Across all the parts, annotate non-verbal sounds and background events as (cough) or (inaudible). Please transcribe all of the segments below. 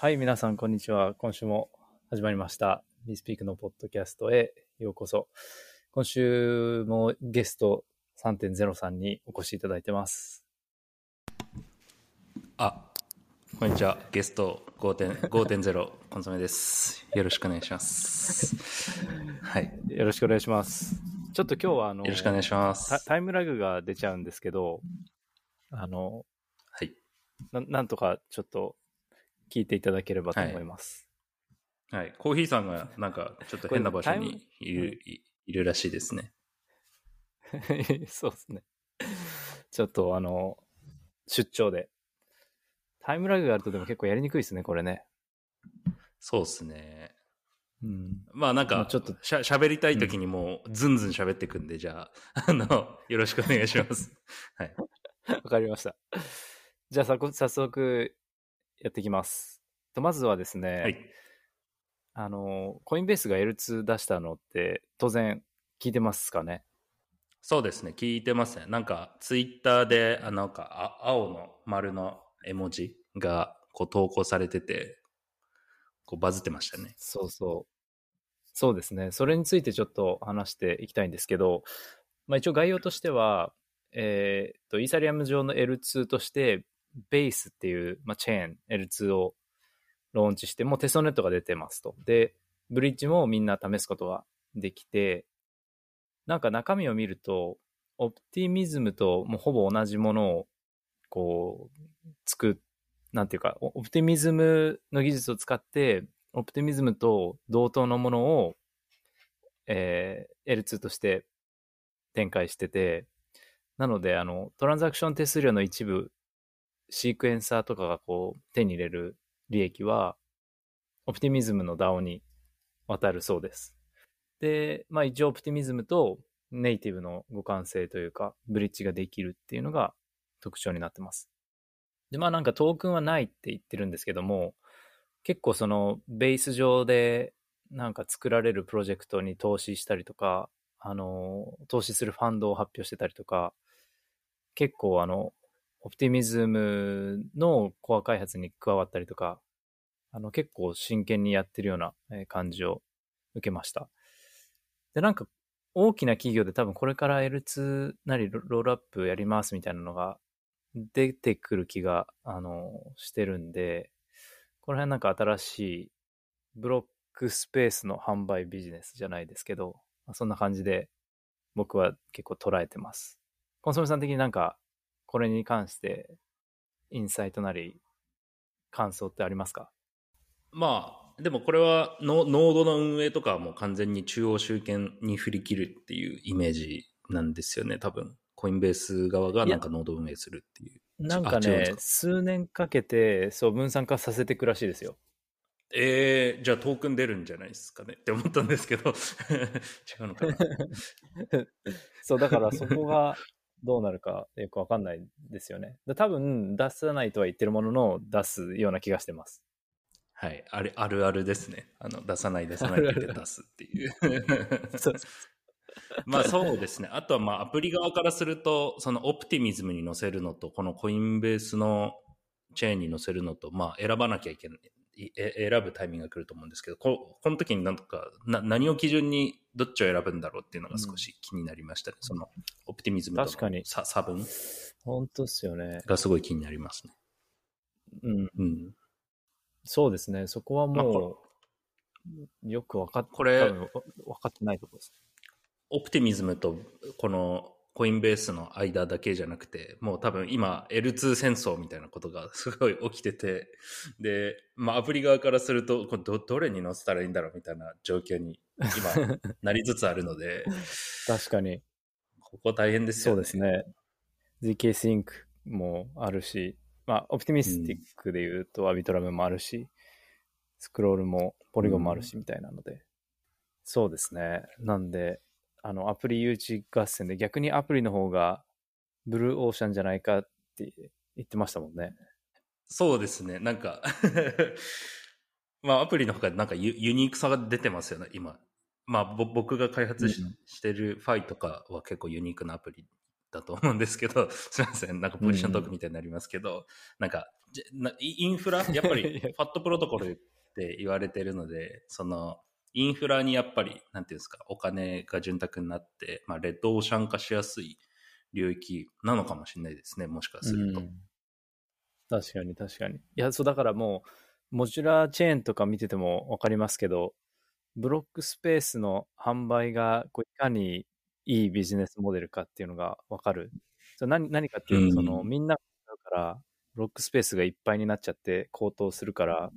はい、皆さん、こんにちは。今週も始まりました。b スピークのポッドキャストへようこそ。今週もゲスト3.0さんにお越しいただいてます。あ、こんにちは。ゲスト5.0 5.0コンソメです。よろしくお願いします。はい。よろしくお願いします。ちょっと今日はあの、よろしくお願いしまタす。タイムラグが出ちゃうんですけど、あの、はい。ななんとかちょっと聞いていただければと思います。はい。コーヒーさんがなんかちょっと変な場所にいる、いいるらしいですね。(laughs) そうですね。ちょっとあの、出張で。タイムラグがあるとでも結構やりにくいですね、これね。そうですね。うん。まあなんか、まあちょっとしゃ、喋りたい時にもうズンズン喋ってくんで、じゃあ、(laughs) あの、よろしくお願いします。はい。(laughs) わかりました。じゃあさこ早速やっていきます。とまずはですね、はい。あの、コインベースが L2 出したのって当然聞いてますかね？そうですね。聞いてますね。なんか、ツイッターで、あなんか、あ青の丸の絵文字が、こう、投稿されてて、こう、バズってましたね。そうそう。そうですね。それについてちょっと話していきたいんですけど、まあ一応概要としては、えーっと、イーサリアム上の L2 として、ベースっていう、まあ、チェーン L2 をローンチして、もうテストネットが出てますと。で、ブリッジもみんな試すことができて、なんか中身を見ると、オプティミズムともうほぼ同じものを、こう、作っ、なんていうか、オオプティミズムの技術を使って、オプティミズムと同等のものを、えー L2 として展開してて、なので、あの、トランザクション手数料の一部、シークエンサーとかがこう、手に入れる利益は、オプティミズムの DAO に渡るそうです。で、まあ一応オプティミズムとネイティブの互換性というか、ブリッジができるっていうのが特徴になってます。で、まあなんかトークンはないって言ってるんですけども、結構そのベース上でなんか作られるプロジェクトに投資したりとか、あの、投資するファンドを発表してたりとか、結構あの、オプティミズムのコア開発に加わったりとか、あの結構真剣にやってるような感じを受けました。で、なんか大きな企業で多分これから L2 なりロールアップやりますみたいなのが出てくる気が、あの、してるんで、この辺なんか新しいブロックスペースの販売ビジネスじゃないですけど、そんな感じで僕は結構捉えてます。コンソメさん的になんかこれに関してインサイトなり感想ってありますか？まあ、でもこれはノ、ノードの運営とかはもう完全に中央集権に振り切るっていうイメージなんですよね、多分。コインベース側がなんかノード運営するっていう。なんかね数年かけて、そう、分散化させていくらしいですよ。ええー、じゃあトークン出るんじゃないですかね？って思ったんですけど、(laughs) 違うのかな？(laughs) そう、だからそこがどうなるかよくわかんないですよね。だ多分、出さないとは言ってるものの、出すような気がしてます。はい。あれ、あるあるですね。あの、出さない出さないって出すっていう。(laughs) (laughs) まあそうですね。あとはまあアプリ側からすると、そのオプティミズムに載せるのと、このコインベースのチェーンに載せるのと、まあ選ばなきゃいけない。選ぶタイミングが来ると思うんですけど、ここの時になんとかな、何を基準にどっちを選ぶんだろうっていうのが少し気になりましたね。そのオプティミズムとかに差差分？本当ですよね。がすごい気になりますね。うん。うん。そうですね。そこはまあもう、よくわかっ、これ多分かってないところです。オプティミズムとこのコインベースの間だけじゃなくて、もう多分今 L2 戦争みたいなことがすごい起きてて、で、まあアプリ側からすると、これど、どれに載せたらいいんだろうみたいな状況に今 (laughs) なりつつあるので、確かに。ここ大変ですそよね。うですね。ZK Sync もあるし、まあ、オプティミスティックで言うと、アビトラムもあるし、スクロールも、ポリゴンもあるし、みたいなので。そうですね。なんで、あの、アプリ誘致合戦で逆にアプリの方が、ブルーオーシャンじゃないかって言ってましたもんね。そうですね。なんか、(laughs) まあアプリの方がなんかユユニークさが出てますよね、今。まあぼ僕が開発し,、うんしてるファイとかは結構ユニークなアプリだと思うんですけど、(laughs) すいません。なんかポジショントークみたいになりますけど、なんかじなインフラ？(laughs) やっぱりファットプロトコルって言われてるので、その、インフラにやっぱり、なんていうんですか、お金が潤沢になって、まあ、レッドオーシャン化しやすい領域なのかもしれないですね、もしかすると。うん確かに確かに。いや、そうだからもう、モジュラーチェーンとか見ててもわかりますけど、ブロックスペースの販売がこういかにいいビジネスモデルかっていうのがわかる。それ何何かっていうと、うんそのみんなが使うから、ブロックスペースがいっぱいになっちゃって高騰するから、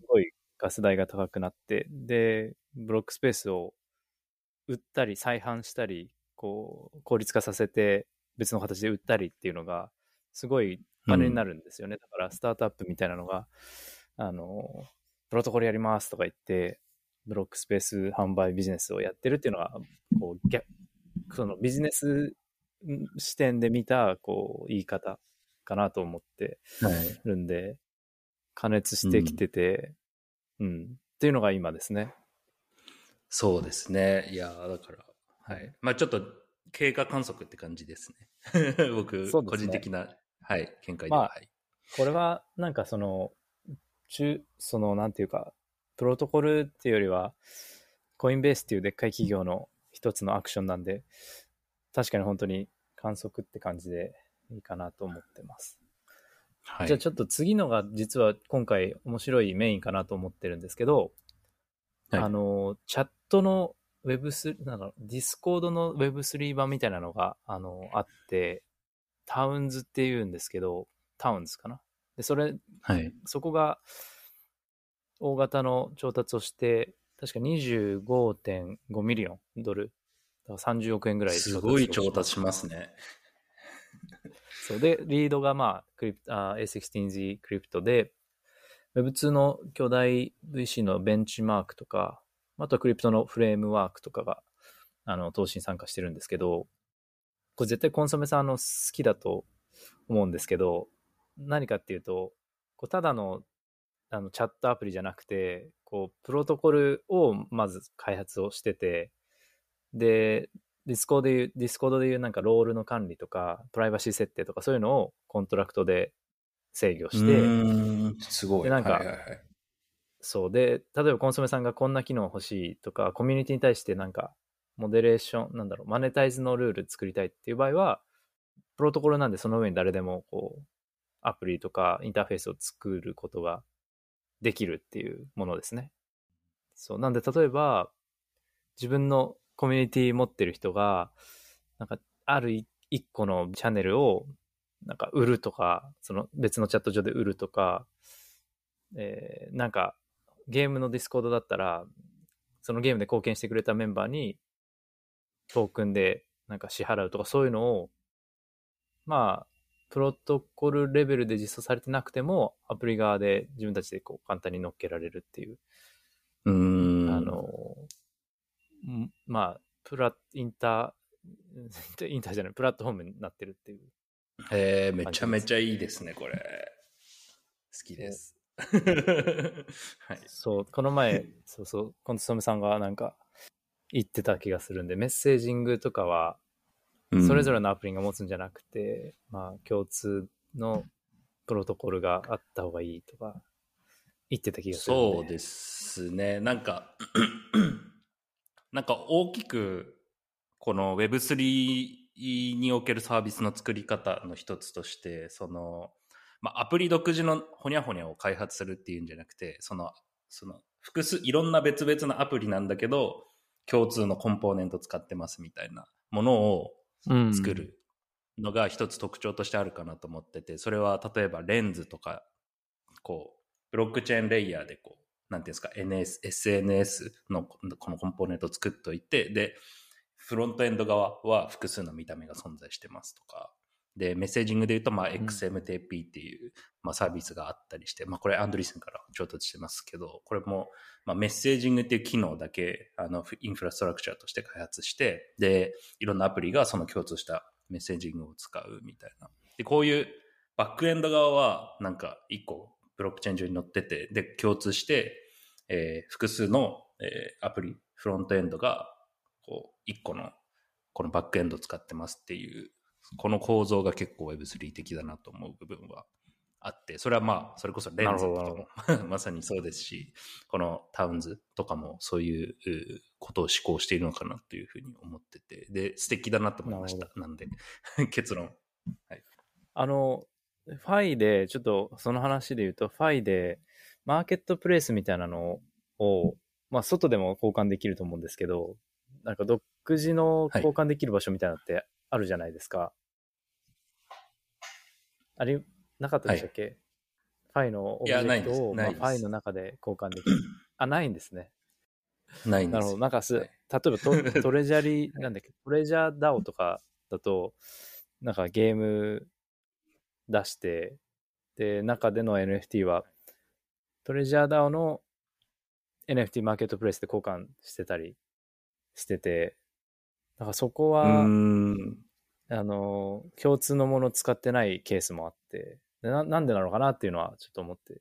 すごいガス代が高くなって、で、ブロックスペースを売ったり再販したり、こう、効率化させて別の形で売ったりっていうのが、すごいお金になるんですよね。だから、スタートアップみたいなのが、あの、プロトコルやりますとか言って、ブロックスペース販売ビジネスをやってるっていうのは、こう、逆、そのビジネス視点で見た、こう、言い方かなと思ってはい。るんで、加熱してきてて、うん、っていうのが今ですね。そうですね。いやーだから、はい。まあちょっと経過観測って感じですね。(laughs) 僕、ね個人的な、はい、見解では、まあはい。これは、なんかその、中、その、なんていうか、プロトコルっていうよりは、コインベースっていうでっかい企業の一つのアクションなんで、確かに本当に観測って感じでいいかなと思ってます。はい、じゃあちょっと次のが実は今回面白いメインかなと思ってるんですけど、はいあの、チャットの Web3、なんだろう、 Discord の Web3 版みたいなのが、あの、あって、 Towns っていうんですけど、 Towns かな。で、それ、はい。そこが大型の調達をして、確か25.5ミリオンドル、だから30億円ぐらいすごい調調達しますね。(laughs) そうで、リードがまあ、クリプあ A16Z クリプトで、Web2 の巨大 VC のベンチマークとか、あとはクリプトのフレームワークとかが、あの、投資に参加してるんですけど、これ絶対コンソメさんあの好きだと思うんですけど、何かっていうと、こうただのあのチャットアプリじゃなくて、こう、プロトコルをまず開発をしてて、で、 Discord でいう、 Discord でいうなんかロールの管理とか、プライバシー設定とかそういうのをコントラクトで制御して、すごい。でなんかはいはいはい。そう。で、例えばコンソメさんがこんな機能欲しいとか、コミュニティに対してなんか、モデレーション、なんだろう、マネタイズのルール作りたいっていう場合は、プロトコルなんでその上に誰でもこう、アプリとかインターフェースを作ることができるっていうものですね。そう。なんで例えば、自分のコミュニティ持ってる人が、なんか、ある一個のチャンネルを、なんか売るとか、その別のチャット上で売るとか、えーなんか、ゲームの Discord だったら、そのゲームで貢献してくれたメンバーに、トークンでなんか支払うとかそういうのを、まあ、プロトコルレベルで実装されてなくても、アプリ側で自分たちでこう簡単に乗っけられるっていう、うーん。あの、んまあ、プラ、インター、(laughs) インターじゃない、プラットフォームになってるっていう。えー、めちゃめちゃいいですね、これ。好きです。(laughs) はい。そう、この前、そうそう、コントソメさんがなんか言ってた気がするんで、メッセージングとかは、それぞれ、れのアプリが持つんじゃなくて、まあ、共通のプロトコルがあった方がいいとか、言ってた気がするんで。そうですね。なんか、なんか大きく、この Web3 におけるサービスの作り方の一つとして、その、まあ、アプリ独自のほにゃほにゃを開発するっていうんじゃなくて、その、その、複数、いろんな別々のアプリなんだけど、共通のコンポーネント使ってますみたいなものをうん作。るのが一つ特徴としてあるかなと思ってて、それは例えばレンズとか、こう、ブロックチェーンレイヤーでこう、なんていうんですか、NS、SNS のこのコンポーネントを作っといて、で、フロントエンド側は複数の見た目が存在してますとか、で、メッセージングで言うと、まあ、ん XMTP っていう、まあ、サービスがあったりして、まあ、これアンドリーセンから調達してますけど、これも、まあ、メッセージングっていう機能だけ、あの、インフラストラクチャーとして開発して、で、いろんなアプリがその共通したメッセージングを使うみたいな。で、こういうバックエンド側は、なんか一個ブロックチェーン上に載ってて、で、共通して、えー複数の、えーアプリ、フロントエンドが、こう、一個の、このバックエンドを使ってますっていう、この構造が結構 Web3 的だなと思う部分はあって、それはまあ、それこそレンズとかも (laughs) まさにそうですし、このタウンズとかもそういううことを思考しているのかなというふうに思ってて、で、素敵だなと思いました。なんで、(laughs) 結論。あの、ファイで、ちょっとその話で言うと、ファイで、マーケットプレイスみたいなのを、まあ、外でも交換できると思うんですけど、なんか独自の交換できる場所みたいなのってあるじゃないですか。あれ、なかったでしたっけ、ファイのオブジェクトを、まあ、ファイの中で交換できる。(laughs) あ、ないんですね。ないんです。よなるほど。なんかす、はい。例えばト (laughs) トレジャリー、なんだっけ、 TreasureDAO とかだと、なんかゲーム出して、で、中での NFT は、トレジャーダオの NFT マーケットプレイスで交換してたりしてて、なんかそこは、ん。あの、共通のものを使ってないケースもあって。でな、なんでなのかなっていうのはちょっと思って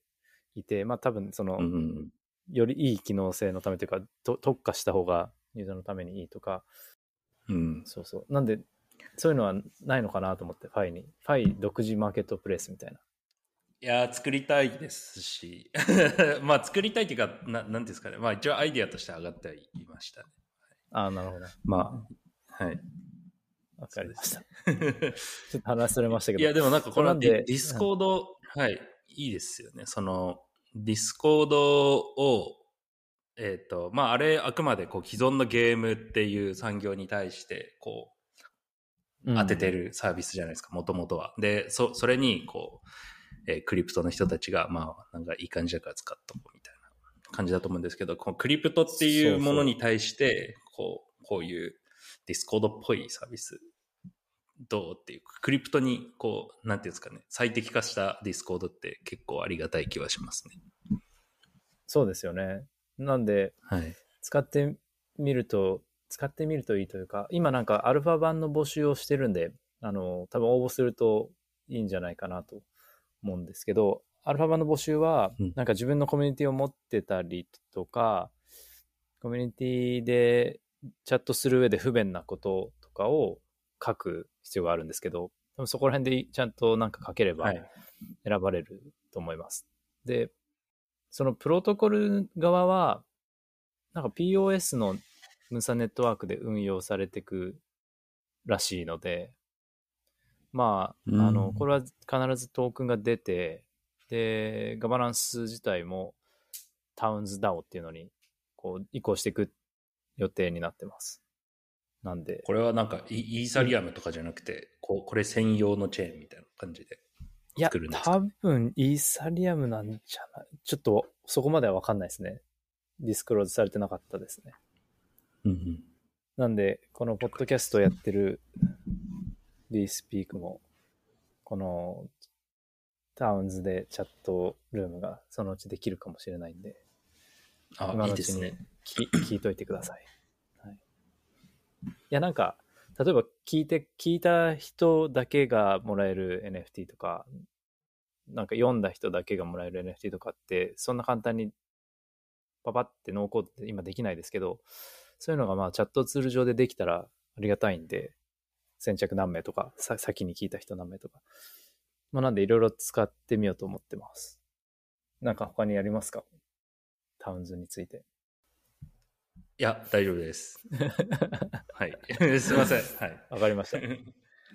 いて、まあ多分その、うんよりいい機能性のためというか、と特化した方がユーザーのためにいいとか、うん。そうそう。なんで、そういうのはないのかなと思って、 Phi に。 Phi 独自マーケットプレイスみたいな。いやー、作りたいですし、(laughs) まあ作りたいっていうか、ななんていうんですかね。まあ一応アイディアとして上がってはいましたね。ああ、なるほど。まあ、はい。わかりました。た。(laughs) ちょっと話それましたけど。いや、でもなんかこのなんで Discord、はい、いいですよね。その、 Discord を、えっ、と、まあ、あれ、あくまでこう既存のゲームっていう産業に対して、こう、うん当ててるサービスじゃないですか、もともとは。で、そ、それに、こう、えークリプトの人たちが、まあ、なんかいい感じだから使っとこうみたいな感じだと思うんですけど、このクリプトっていうものに対して、こう、こういう Discord っぽいサービス、どうっていう、クリプトに、こう、なんていうんですかね、最適化した Discord って結構ありがたい気はしますね。そうですよね。なんで、はい。使ってみると、使ってみるといいというか、今なんかアルファ版の募集をしてるんで、あの、多分応募するといいんじゃないかなと思うんですけど、アルファ版の募集はうん、なんか自分のコミュニティを持ってたりとか、コミュニティでチャットする上で不便なこととかを書く必要があるんですけど、多分そこら辺でちゃんとなんか書ければはい。選ばれると思います。で、そのプロトコル側は、なんか POS のムーサネットワークで運用されていくらしいので、まあ、うんあの、これは必ずトークンが出て、で、ガバナンス自体もタウンズ DAO っていうのにこう移行していく予定になってます。なんで、これはなんかイ、イーサリアムとかじゃなくて、こう、これ専用のチェーンみたいな感じで。いや作るんです、か？多分イーサリアムなんじゃない？ちょっとそこまではわかんないですね。ディスクローズされてなかったですね。うんうん。なんで、このポッドキャストをやってる D スピークも、このタウンズでチャットルームがそのうちできるかもしれないんで、あ、今のうちにいいですね。聞聞いといてくださいいや、なんか、例えば聞いて、聞いた人だけがもらえる NFT とか、なんか読んだ人だけがもらえる NFT とかって、そんな簡単にパパってノーコードって今できないですけど、そういうのがまあチャットツール上でできたらありがたいんで、先着何名とか、さ先に聞いた人何名とか。まあなんでいろいろ使ってみようと思ってます。なんか他にやりますか？タウンズについて。いや、大丈夫です。(laughs) はい。(laughs) すいません。はい。わかりました。(laughs) い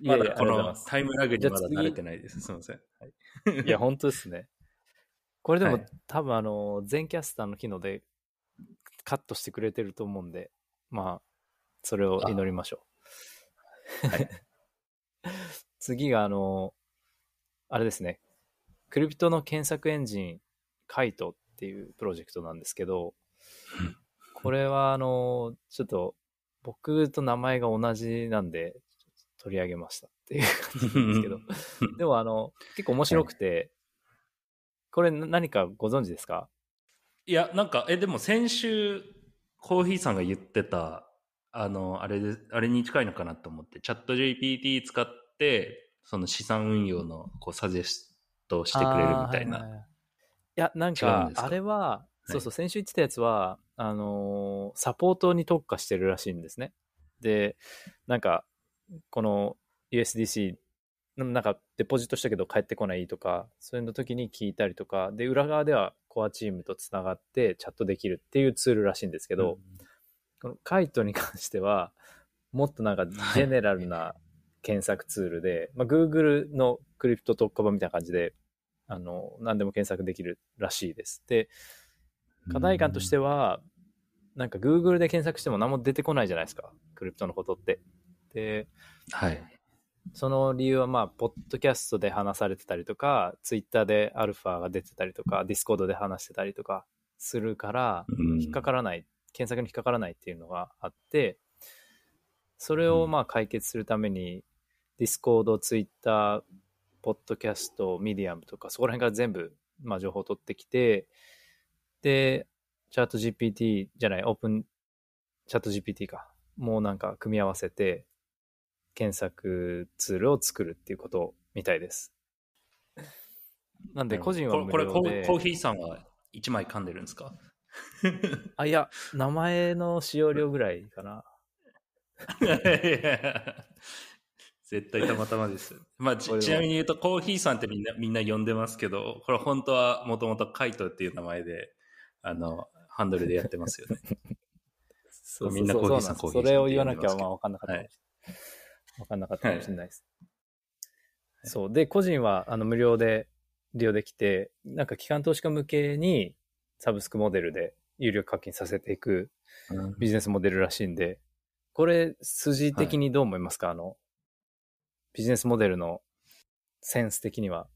まだこのタイムラグにまだ慣れてないです。すいません。はい。いや、本当ですね。これでも、はい多分あの、全キャスターの機能でカットしてくれてると思うんで、まあ、それを祈りましょう。はい次があの、あれですね。クリプトの検索エンジン、カイトっていうプロジェクトなんですけど、これはあの、ちょっと僕と名前が同じなんで、取り上げましたっていう感じなんですけど、(laughs) でもあの、結構面白くて、これ何かご存知ですか？いや、なんか、え、でも先週、コーヒーさんが言ってた、あの、あれで、あれに近いのかなと思って、チャット GPT 使って、その資産運用の、こう、サジェストをしてくれるみたいな。はいいや、なんかで、すか？あれは、そうそう、先週言ってたやつは、あのーサポートに特化してるらしいんですね。で、なんか、この USDC なんかデポジットしたけど帰ってこないとか、そういうの時に聞いたりとか、で、裏側ではコアチームとつながってチャットできるっていうツールらしいんですけど、このカイトに関しては、もっとなんかジェネラルな検索ツールで、まあ、Google のクリプト特化版みたいな感じで、あの、何でも検索できるらしいです。で、課題感としては、なんか Google で検索しても何も出てこないじゃないですか。クリプトのことって。で、はい。その理由はまあ、ポッドキャストで話されてたりとか、ツイッターでアルファが出てたりとか、ディスコードで話してたりとかするから、うん引っかからない、検索に引っかからないっていうのがあって、それをまあ解決するために、ディスコード、ツイッター、ポッドキャスト、ミディアムとか、そこら辺から全部、まあ、情報を取ってきて、で、チャット GPT じゃない、オープンチャット GPT か、もうなんか組み合わせて、検索ツールを作るっていうことみたいです。なんで、個人は無これ、こ料でれコーヒーさんは1枚噛んでるんですか？(laughs) あ、いや、名前の使用量ぐらいかな。(laughs) 絶対たまたまです。まあ、ちなみに言うと、コーヒーさんってみんな、みんな呼んでますけど、これ本当はもともとカイトっていう名前で、あの、ハンドルでやってますよね。(laughs) そうみんなコーヒーさんコーヒーさんそれを言わなきゃまあ分かんなかったかもしれない。分かんなかったかもしれないです。いそう。で、個人はあの無料で利用できて、なんか機関投資家向けにサブスクモデルで有料課金させていくビジネスモデルらしいんで、これ筋的にどう思いますか、あの、ビジネスモデルのセンス的には、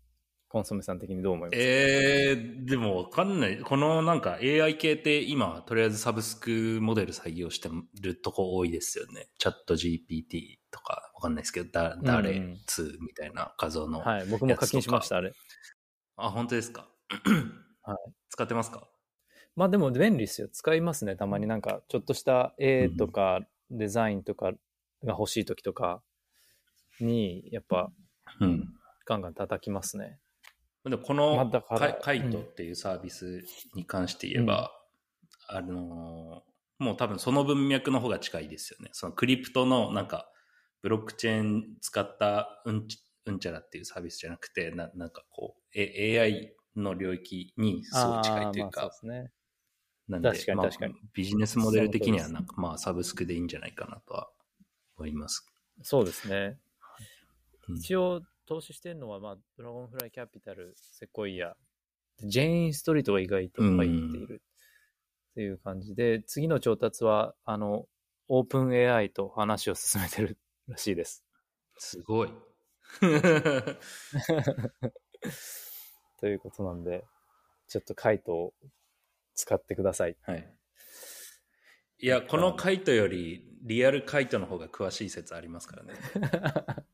コンソメさん的にどう思います？かえー、でもわかんない。このなんか AI 系って今、とりあえずサブスクモデル採用してるとこ多いですよね。チャット GPT とかわかんないですけど、だ、誰うんうん2みたいな画像の。はい、僕も課金しました、あれ。あ、本当ですか？はい。使ってますか？まあでも便利ですよ。使いますね。たまになんか、ちょっとした絵とかデザインとかが欲しい時とかに、やっぱうん。ガンガン叩きますね。こまあのカイトっていうサービスに関して言えば、あのーもう多分その文脈の方が近いですよね。そのクリプトのなんかブロックチェーン使ったうんちうんちゃらっていうサービスじゃなくて、ななんかこう、A、AI の領域にすごい近いというか、ね。なんで確かにまあ確かにビジネスモデル的にはなんかまあサブスクでいいんじゃないかなとは思います。そうですね。うん一応、投資してるのは、まあ、ドラゴンフライキャピタル、セコイア、ジェーンストリートが意外と入っているっていう感じで、次の調達は、あの、オープン AI と話を進めてるらしいです。すごい。(laughs) ということなんで、ちょっとカイトを使ってください。はい。いや、このカイトよりリアルカイトの方が詳しい説ありますからね。(laughs)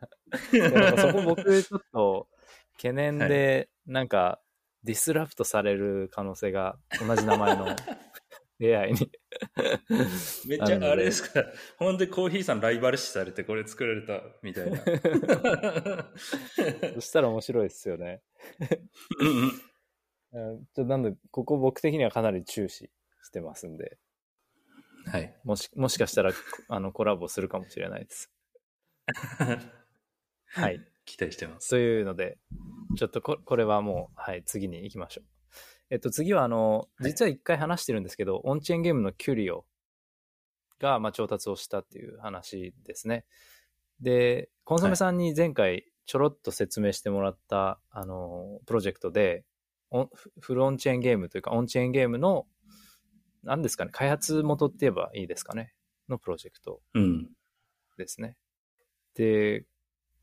いやなんかそこ僕ちょっと懸念で、なんかディスラプトされる可能性が同じ名前の (laughs) AI に。めっちゃあれですか、ほんでコーヒーさんライバル視されてこれ作られたみたいな。(laughs) そしたら面白いですよね。ちょなんで、ここ僕的にはかなり注視してますんで、はい。もしもしかしたらあのコラボするかもしれないです。(laughs) はい。(laughs) 期待してます。というので、ちょっとここれはもう、はい、次に行きましょう。えっと、次は、あの、実は一回話してるんですけど、オンチェーンゲームのキュリオが、まあ、調達をしたっていう話ですね。で、コンソメさんに前回ちょろっと説明してもらった、あの、プロジェクトで、フフルオンチェーンゲームというか、オンチェーンゲームの、何ですかね、開発元って言えばいいですかね、のプロジェクトうん。ですね。で、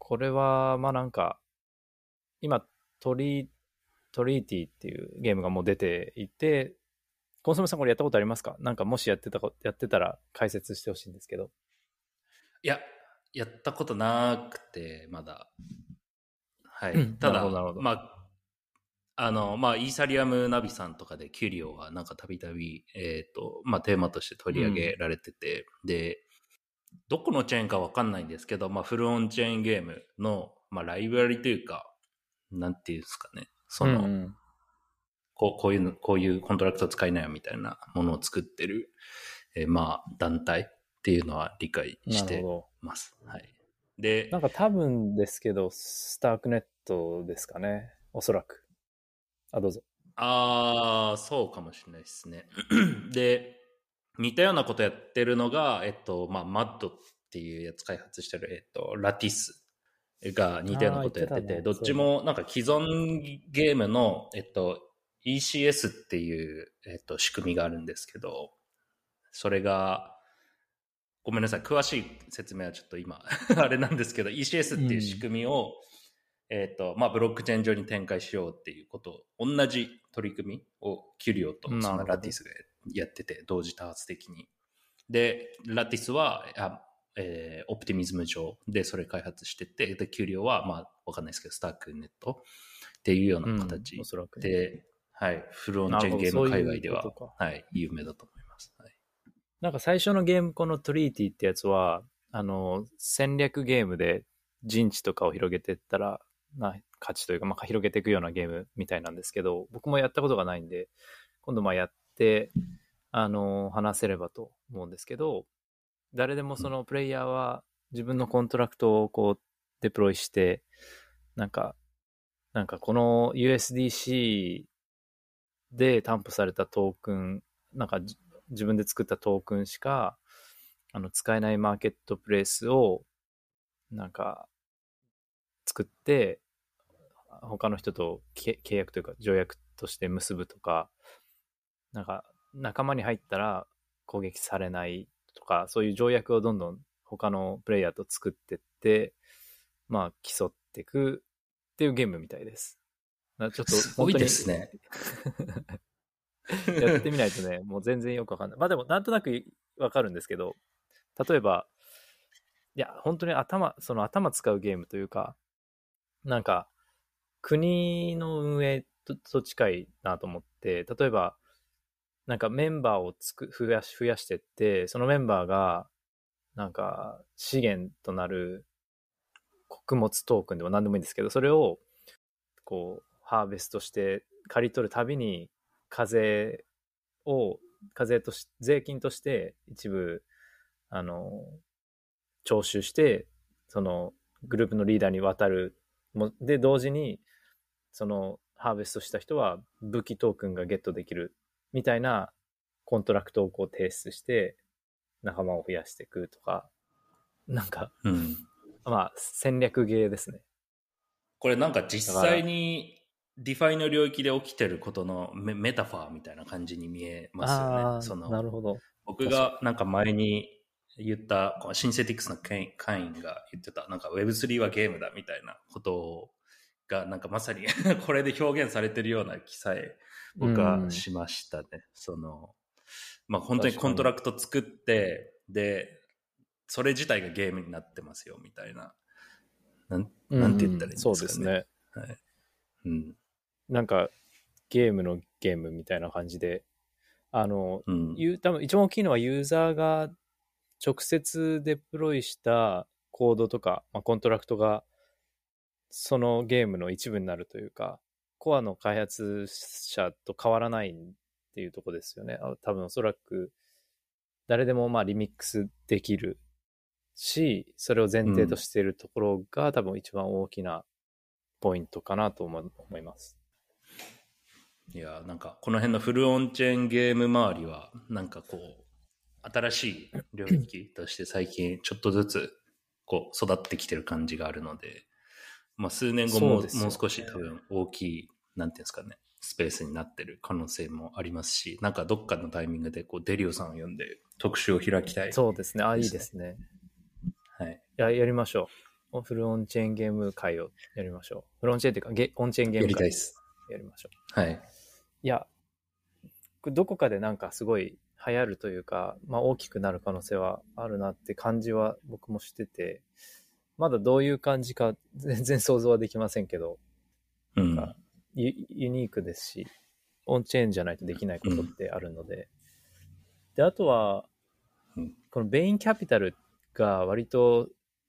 これは、まあなんか、今、トリ、トリーティっていうゲームがもう出ていて、コンソメさんこれやったことありますか？なんかもしやってたこ、やってたら解説してほしいんですけど。いや、やったことなくて、まだ。はい。うんただまあ、あの、まあ、イーサリアムナビさんとかでキュリオはなんかたびたび、えっ、と、まあ、テーマとして取り上げられてて、で、どこのチェーンかわかんないんですけど、まあ、フルオンチェーンゲームの、まあ、ライブラリというか、なんていうんですかね。その、うんうんこうこういうの、こういうコントラクト使いなよみたいなものを作ってる、えーまあ、団体っていうのは理解して。ます。はい。で、なんか多分ですけど、 StarkNet ですかね。おそらく。あ、どうぞ。ああ、そうかもしれないですね。(clears throat) で、似たようなことやってるのが、えっと、まあ、 MUD っていうやつ開発してる、えっと、 Latticeが似たようなことやってて、てたね。どっちもなんか既存ゲームの、えっと、ECS っていう、えっと、仕組みがあるんですけど、それが、ごめんなさい、詳しい説明はちょっと今、(laughs) あれなんですけど、ECS っていう仕組みを、えっ、と、まあ、ブロックチェーン上に展開しようっていうことを、同じ取り組みをキュリオとそのラティスがやってて、同時多発的に。で、ラティスは、あえーオプティミズム上でそれ開発してて、で、キュリオは、まあ、わかんないですけど、スタークネットっていうような形うんおそらくね、で、はい、フルオンチェーンゲーム界隈では、はい、有名だと思います。はい、なんか最初のゲーム、このトリーティってやつは、あの、戦略ゲームで陣地とかを広げていったら、まあ、勝ちというか、まあ、広げていくようなゲームみたいなんですけど、僕もやったことがないんで、今度まあやって、あの、話せればと思うんですけど、誰でもそのプレイヤーは自分のコントラクトをこうデプロイして、なんか、なんかこの USDC で担保されたトークン、なんかじ自分で作ったトークンしか、あの、使えないマーケットプレイスを、なんか、作って、他の人とけ契約というか条約として結ぶとか、なんか、仲間に入ったら攻撃されないとか、そういう条約をどんどん他のプレイヤーと作ってって、まあ、競っていくっていうゲームみたいです。なちょっとすごいですね。(laughs) やってみないとね、もう全然よくわかんない。まあでも、なんとなくわかるんですけど、例えば、いや、本当に頭、その頭使うゲームというか、なんか、国の運営とと近いなと思って、例えば、なんかメンバーをつく増やし、増やしてって、そのメンバーが、なんか、資源となる穀物トークンでも何でもいいんですけど、それを、こう、ハーベストして刈り取るたびに、課税を、課税とし、税金として一部、あの、徴収して、その、グループのリーダーに渡る。で、同時に、その、ハーベストした人は武器トークンがゲットできる。みたいなコントラクトをこう提出して、仲間を増やしていくとか、なんか、うん。まあ、戦略ゲーですね。これなんか実際に DeFi の領域で起きてることのメメタファーみたいな感じに見えますよね。そのなるほど。僕がなんか前に言った、この Synthetix の会会員が言ってた、なんか Web3 はゲームだみたいなことが、なんかまさに (laughs) これで表現されてるような気さえ僕はしましたね。その、まあ本当にコントラクト作って、で、それ自体がゲームになってますよみたいな。なんなんて言ったらいいんですかね。そうですね。はい。うん。なんか、ゲームのゲームみたいな感じで、あの、うん。ゆ多分一番大きいのはユーザーが直接デプロイしたコードとか、まあ、コントラクトがそのゲームの一部になるというか、コアの開発者と変わらないっていうとこですよね。多分おそらく誰でもまあリミックスできるし、それを前提としているところが多分一番大きなポイントかなと思思います。いや、なんか、この辺のフルオンチェーンゲーム周りは、なんかこう、新しい領域として最近ちょっとずつ、こう、育ってきてる感じがあるので、まあ、数年後も、ねもう少し多分大きい、なんていうんですかね、スペースになってる可能性もありますし、なんかどっかのタイミングで、こう、デリオさんを呼んで特集を開きたい。そうですね。あ、いいですね。はい。や、やりましょう。フルオンチェーンゲーム会をやりましょう。フルオンチェーンっていうか、ゲオンチェーンゲーやム会りたいです。やりましょう。はい。いや、どこかでなんかすごい流行るというか、まあ大きくなる可能性はあるなって感じは僕もしてて、まだどういう感じか全然想像はできませんけど、うん。かユユニークですし、オンチェーンじゃないとできないことってあるので。で、あとはうん、このベインキャピタルが割と、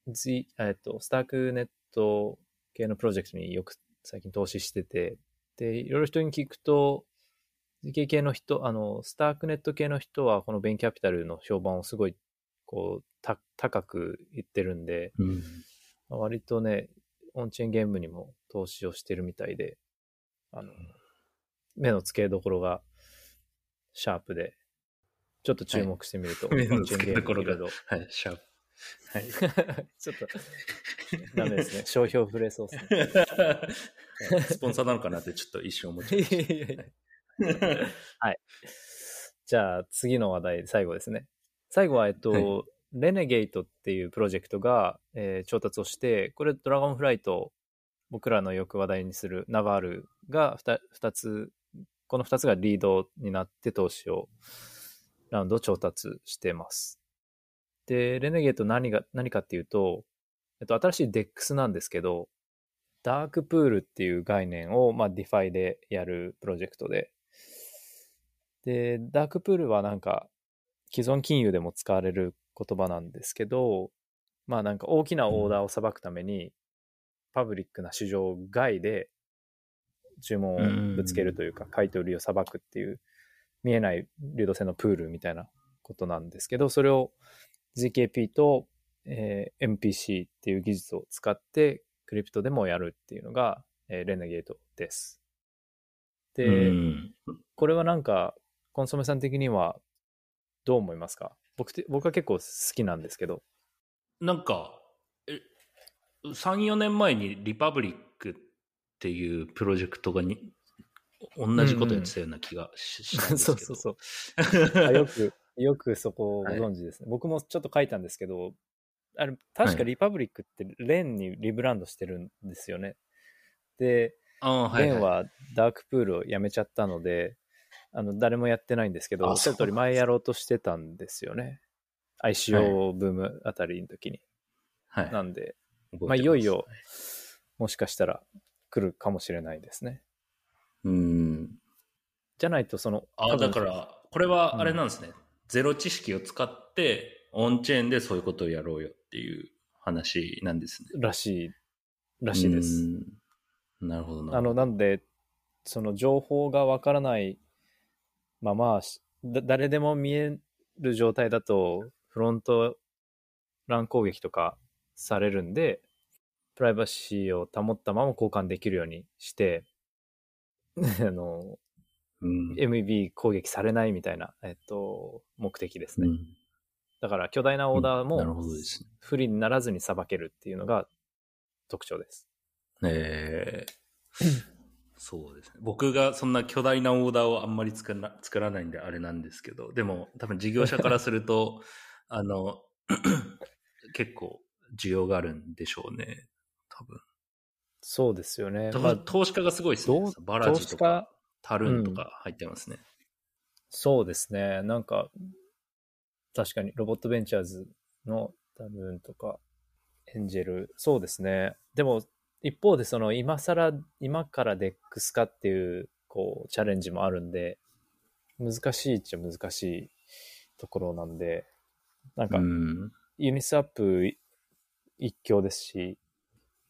Z、えっと、スタークネット系のプロジェクトによく最近投資してて、で、いろいろ人に聞くと、GK 系の人、あの、スタークネット系の人はこのベインキャピタルの評判をすごい、こう、た高く言ってるんで、うん。割とね、オンチェーンゲームにも投資をしてるみたいで、あの、目の付けどころがシャープで、ちょっと注目してみると、目のオンチェーンゲーム付けどころがはい、シャープ。はい。(laughs) ちょっと、ダメですね。(laughs) 商標触れそうですね。(laughs) スポンサーなのかなってちょっと一瞬思っちゃいいやいやいじゃあ次の話題、最後ですね。最後は、えっと、はレネゲートっていうプロジェクトが、えー調達をして、これドラゴンフライト、僕らのよく話題にする Naval が 2, 二つ、この2つがリードになって投資を、ラウンドを調達してます。で、 Renegade 何が、何かっていうと、えっと、新しい DEX なんですけど、ダークプールっていう概念を、まあ、 DeFi でやるプロジェクトで、で、ダークプールはなんか、既存金融でも使われる言葉なんですけど、まあなんか大きなオーダーをさばくために、パブリックな市場外で注文をぶつけるというか、買い取りをさばくっていう、見えない流動性のプールみたいなことなんですけど、それを GKP と、えー MPC っていう技術を使って、クリプトでもやるっていうのが、えーレネゲートです。た。で、うんこれはなんか、コンソメさん的にはどう思いますか？僕て僕は結構好きなんですけど。なんか、え3、4年前にリパブリックっていうプロジェクトがに同じことやってたような気がし,、したんですそうけど。(laughs) そうそう。あよく、よくそこをご存知ですね。僕もちょっと書いたんですけど、あれ、確かリパブリックってレンにリブランドしてるんですよね。で、レンはダークプールをやめちゃったので、あの、誰もやってないんですけど、あおっしゃる通り前やろうとしてたんですよね。ICO ブームあたりの時に。はい、なんで、ますまあ、いよいよ、もしかしたら来るかもしれないですね。うん。じゃないと、その、あだから、これはあれなんですね、ゼロ知識を使って、オンチェーンでそういうことをやろうよっていう話なんですね。らしい、らしいです。うん。なるほどな。あの、なんで、その情報がわからないまま、しだ誰でも見える状態だと、フロントラン攻撃とかされるんで、プライバシーを保ったまま交換できるようにして、(laughs) あの、うん。MEB 攻撃されないみたいな、えっと、目的ですね。うんだから巨大なオーダーも。不利にならずにさばけるっていうのが特徴です。えー (laughs) そうですね。僕がそんな巨大なオーダーをあんまり作ら作らないんであれなんですけど、でも多分事業者からすると、(laughs) あの、(clears throat) 結構需要があるんでしょうね。多分。そうですよね。とまあ、投資家がすごいですね。バラジとか家、タルンとか入ってますね。そうですね。なんか、確かに Robot Ventures のタルーンとか、エンジェル、そうですね。でも、一方でその今更、今から DEX かっていう、こう、チャレンジもあるんで、難しいっちゃ難しいところなんで、なんかう、ん。 Uniswap 一強ですし、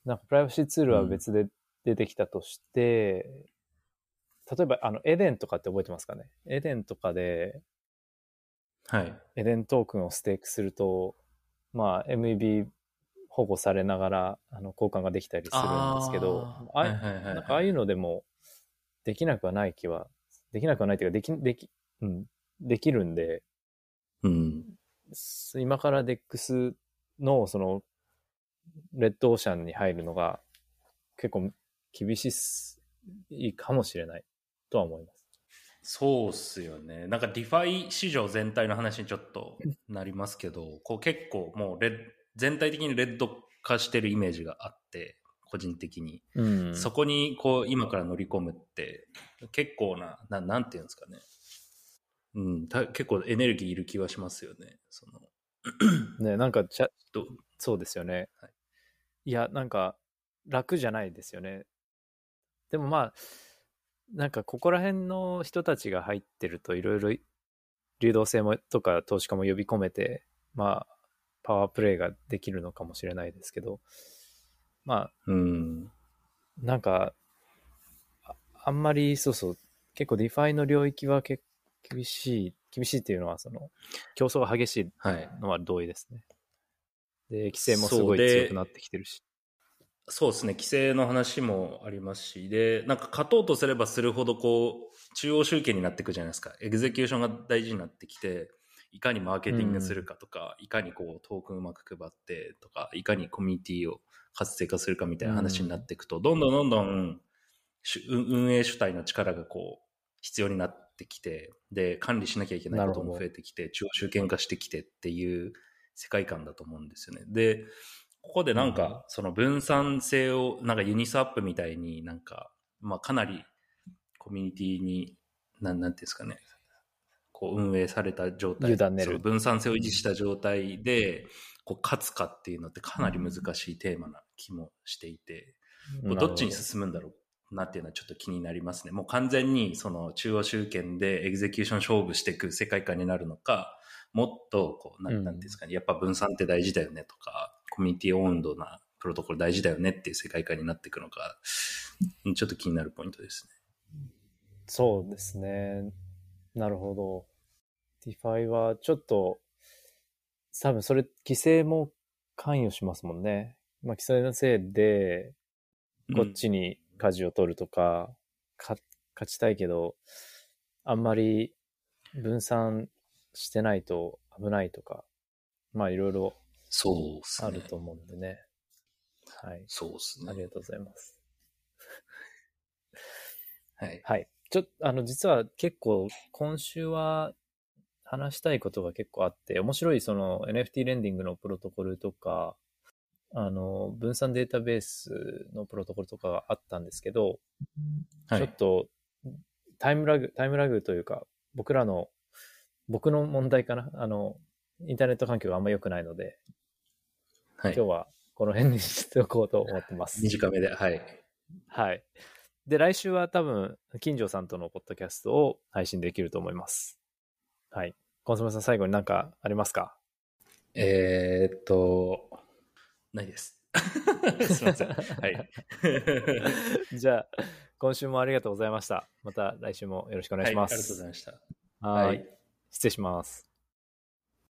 なんかプライバシーツールは別で出てきたとして、例えばあのエデンとかって覚えてますかね？エデンとかではい。エデントークンをステークすると、まあ MEB 保護されながらあの交換ができたりするんですけど、あはいはいはいはいなんかああいうのでもできなくはない気は、できなくはないというか、でき、でき、うん、できるんで、うん。す今から DEX のそのレッドオーシャンに入るのが結構厳しすいいかもしれないとは思います。そうっすよね。なんか DeFi 市場全体の話にちょっとなりますけど、こう結構もうレッ全体的にレッド化してるイメージがあって、個人的に。うんそこにこう今から乗り込むって結構な、ななんていうんですかね。うん、た結構エネルギーいる気はしますよね。そのね、なんかちゃどそうですよね。はいいや、なんか楽じゃないですよね。でもまあ、なんかここら辺の人たちが入ってるといろいろ流動性もとか投資家も呼び込めて、まあ、パワープレイができるのかもしれないですけど、まあ、うん。なんか、ああんまり、そうそう、結構 DeFi の領域は結厳しい、厳しいっていうのは、その、競争が激しいはい。のは同意ですね。で、規制もすごい強くなってきてるし。そうですね、規制の話もありますし、で、なんか勝とうとすればするほど、こう、中央集権になっていくじゃないですか。エグゼキューションが大事になってきて、いかにマーケティングするかとか、うん、いかにこう、トークンうまく配ってとか、いかにコミュニティを活性化するかみたいな話になっていくと、うん、どんどんどんどん、運営主体の力がこう、必要になってきて、で、管理しなきゃいけないことも増えてきて、中央集権化してきてっていう世界観だと思うんですよね。で、ここでなんか、その分散性を、なんかユニスアップみたいになんか、まあかなりコミュニティに、なん、なんていうんですかね、こう運営された状態、分散性を維持した状態で、こう勝つかっていうのってかなり難しいテーマな気もしていて、どっちに進むんだろうなっていうのはちょっと気になりますね。もう完全にその中央集権でエグゼキューション勝負していく世界観になるのか、もっとこう、なんていうんですかね、やっぱ分散って大事だよねとか、コミュニティ温度なプロトコル大事だよねっていう世界観になっていくのか、ちょっと気になるポイントですね。そうですね。なるほど。DeFi はちょっと、多分それ、規制も関与しますもんね。まあ、規制のせいで、こっちに舵を取るとか、うん、か勝ちたいけど、あんまり分散してないと危ないとか、まあいろいろ。あると思うんでね。はい。そうっすね。ありがとうございます。はい。はい。ちょっと、あの、実は結構、今週は話したいことが結構あって、面白いその NFT レンディングのプロトコルとか、あの、分散データベースのプロトコルとかがあったんですけど、はい、ちょっと、タイムラグ、タイムラグというか、僕らの、僕の問題かな？あの、インターネット環境があんま良くないので、はい、今日はこの辺にしておこうと思ってます。短めで、はい。はい。で、来週は多分、金城さんとのポッドキャストを配信できると思います。はい。コンソメさん、最後に何かありますか？えー、っと、ないです。(laughs) すみません。はい。(laughs) じゃあ、今週もありがとうございました。また来週もよろしくお願いします。はい、ありがとうございました。はい。失礼します。